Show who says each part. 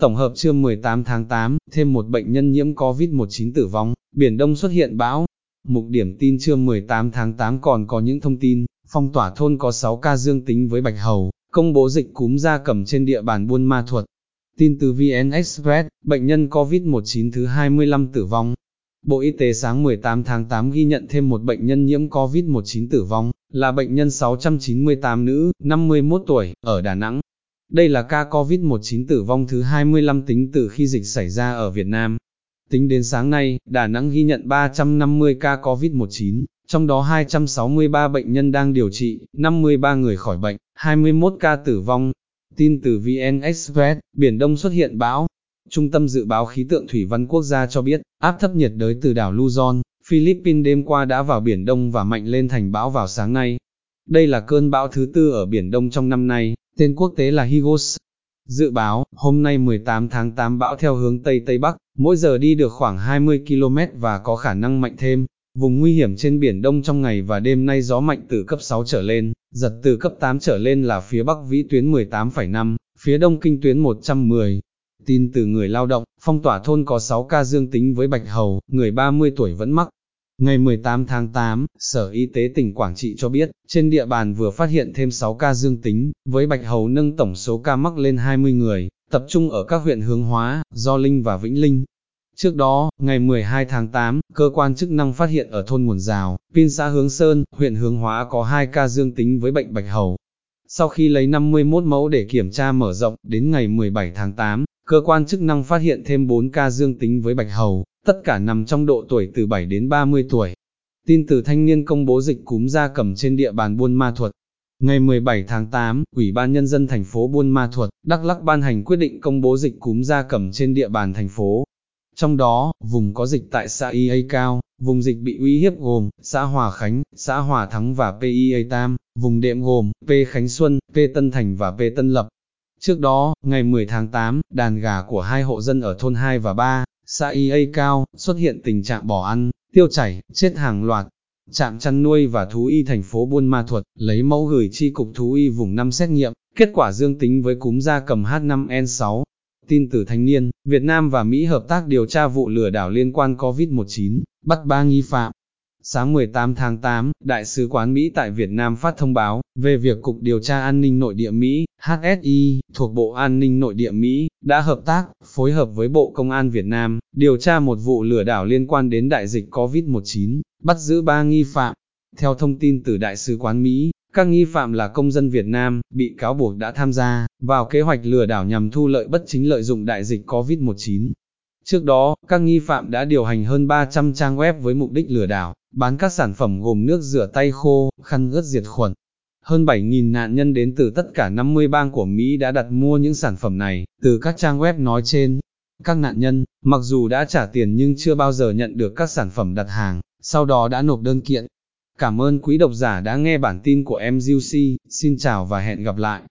Speaker 1: Tổng hợp trưa 18 tháng 8, thêm một bệnh nhân nhiễm COVID-19 tử vong, Biển Đông xuất hiện bão. Mục điểm tin trưa 18 tháng 8 còn có những thông tin, phong tỏa thôn có 6 ca dương tính với bạch hầu, công bố dịch cúm da cầm trên địa bàn Buôn Ma Thuột. Tin từ VN Express, bệnh nhân COVID-19 thứ 25 tử vong. Bộ Y tế sáng 18 tháng 8 ghi nhận thêm một bệnh nhân nhiễm COVID-19 tử vong, là bệnh nhân 698 nữ, 51 tuổi, ở Đà Nẵng. Đây là ca COVID-19 tử vong thứ 25 tính từ khi dịch xảy ra ở Việt Nam. Tính đến sáng nay, Đà Nẵng ghi nhận 350 ca COVID-19, trong đó 263 bệnh nhân đang điều trị, 53 người khỏi bệnh, 21 ca tử vong. Tin từ VN Express, Biển Đông xuất hiện bão. Trung tâm Dự báo Khí tượng Thủy văn Quốc gia cho biết, áp thấp nhiệt đới từ đảo Luzon, Philippines đêm qua đã vào Biển Đông và mạnh lên thành bão vào sáng nay. Đây là cơn bão thứ tư ở Biển Đông trong năm nay, tên quốc tế là Higos. Dự báo, hôm nay 18 tháng 8 bão theo hướng Tây Tây Bắc, mỗi giờ đi được khoảng 20 km và có khả năng mạnh thêm. Vùng nguy hiểm trên Biển Đông trong ngày và đêm nay gió mạnh từ cấp 6 trở lên, giật từ cấp 8 trở lên là phía Bắc vĩ tuyến 18,5, phía Đông kinh tuyến 110. Tin từ người lao động, phong tỏa thôn có 6 ca dương tính với bạch hầu, người 30 tuổi vẫn mắc, Ngày 18 tháng 8, Sở Y tế tỉnh Quảng Trị cho biết, trên địa bàn vừa phát hiện thêm 6 ca dương tính, với bạch hầu nâng tổng số ca mắc lên 20 người, tập trung ở các huyện Hướng Hóa, Do Linh và Vĩnh Linh. Trước đó, ngày 12 tháng 8, cơ quan chức năng phát hiện ở thôn Nguồn Rào, Pin xã Hướng Sơn, huyện Hướng Hóa có 2 ca dương tính với bệnh bạch hầu. Sau khi lấy 51 mẫu để kiểm tra mở rộng, đến ngày 17 tháng 8, cơ quan chức năng phát hiện thêm 4 ca dương tính với bạch hầu, tất cả nằm trong độ tuổi từ 7 đến 30 tuổi. Tin từ thanh niên công bố dịch cúm gia cầm trên địa bàn Buôn Ma Thuột. Ngày 17 tháng 8, Ủy ban Nhân dân thành phố Buôn Ma Thuột, Đắk Lắk ban hành quyết định công bố dịch cúm gia cầm trên địa bàn thành phố. Trong đó, vùng có dịch tại xã IA Cao, vùng dịch bị uy hiếp gồm, xã Hòa Khánh, xã Hòa Thắng và PIA Tam, vùng đệm gồm, P Khánh Xuân, P Tân Thành và P Tân Lập. Trước đó, ngày 10 tháng 8, đàn gà của hai hộ dân ở thôn 2 và 3, xã IA cao, xuất hiện tình trạng bỏ ăn, tiêu chảy, chết hàng loạt. Trạm chăn nuôi và thú y thành phố Buôn Ma Thuột, lấy mẫu gửi chi cục thú y vùng 5 xét nghiệm, kết quả dương tính với cúm da cầm H5N6. Tin từ thanh niên, Việt Nam và Mỹ hợp tác điều tra vụ lừa đảo liên quan COVID-19, bắt ba nghi phạm. Sáng 18 tháng 8, Đại sứ quán Mỹ tại Việt Nam phát thông báo về việc Cục Điều tra An ninh Nội địa Mỹ, HSI, thuộc Bộ An ninh Nội địa Mỹ, đã hợp tác, phối hợp với Bộ Công an Việt Nam, điều tra một vụ lừa đảo liên quan đến đại dịch COVID-19, bắt giữ ba nghi phạm. Theo thông tin từ Đại sứ quán Mỹ, các nghi phạm là công dân Việt Nam, bị cáo buộc đã tham gia vào kế hoạch lừa đảo nhằm thu lợi bất chính lợi dụng đại dịch COVID-19. Trước đó, các nghi phạm đã điều hành hơn 300 trang web với mục đích lừa đảo, bán các sản phẩm gồm nước rửa tay khô, khăn ướt diệt khuẩn. Hơn 7.000 nạn nhân đến từ tất cả 50 bang của Mỹ đã đặt mua những sản phẩm này, từ các trang web nói trên. Các nạn nhân, mặc dù đã trả tiền nhưng chưa bao giờ nhận được các sản phẩm đặt hàng, sau đó đã nộp đơn kiện. Cảm ơn quý độc giả đã nghe bản tin của MGC, xin chào và hẹn gặp lại.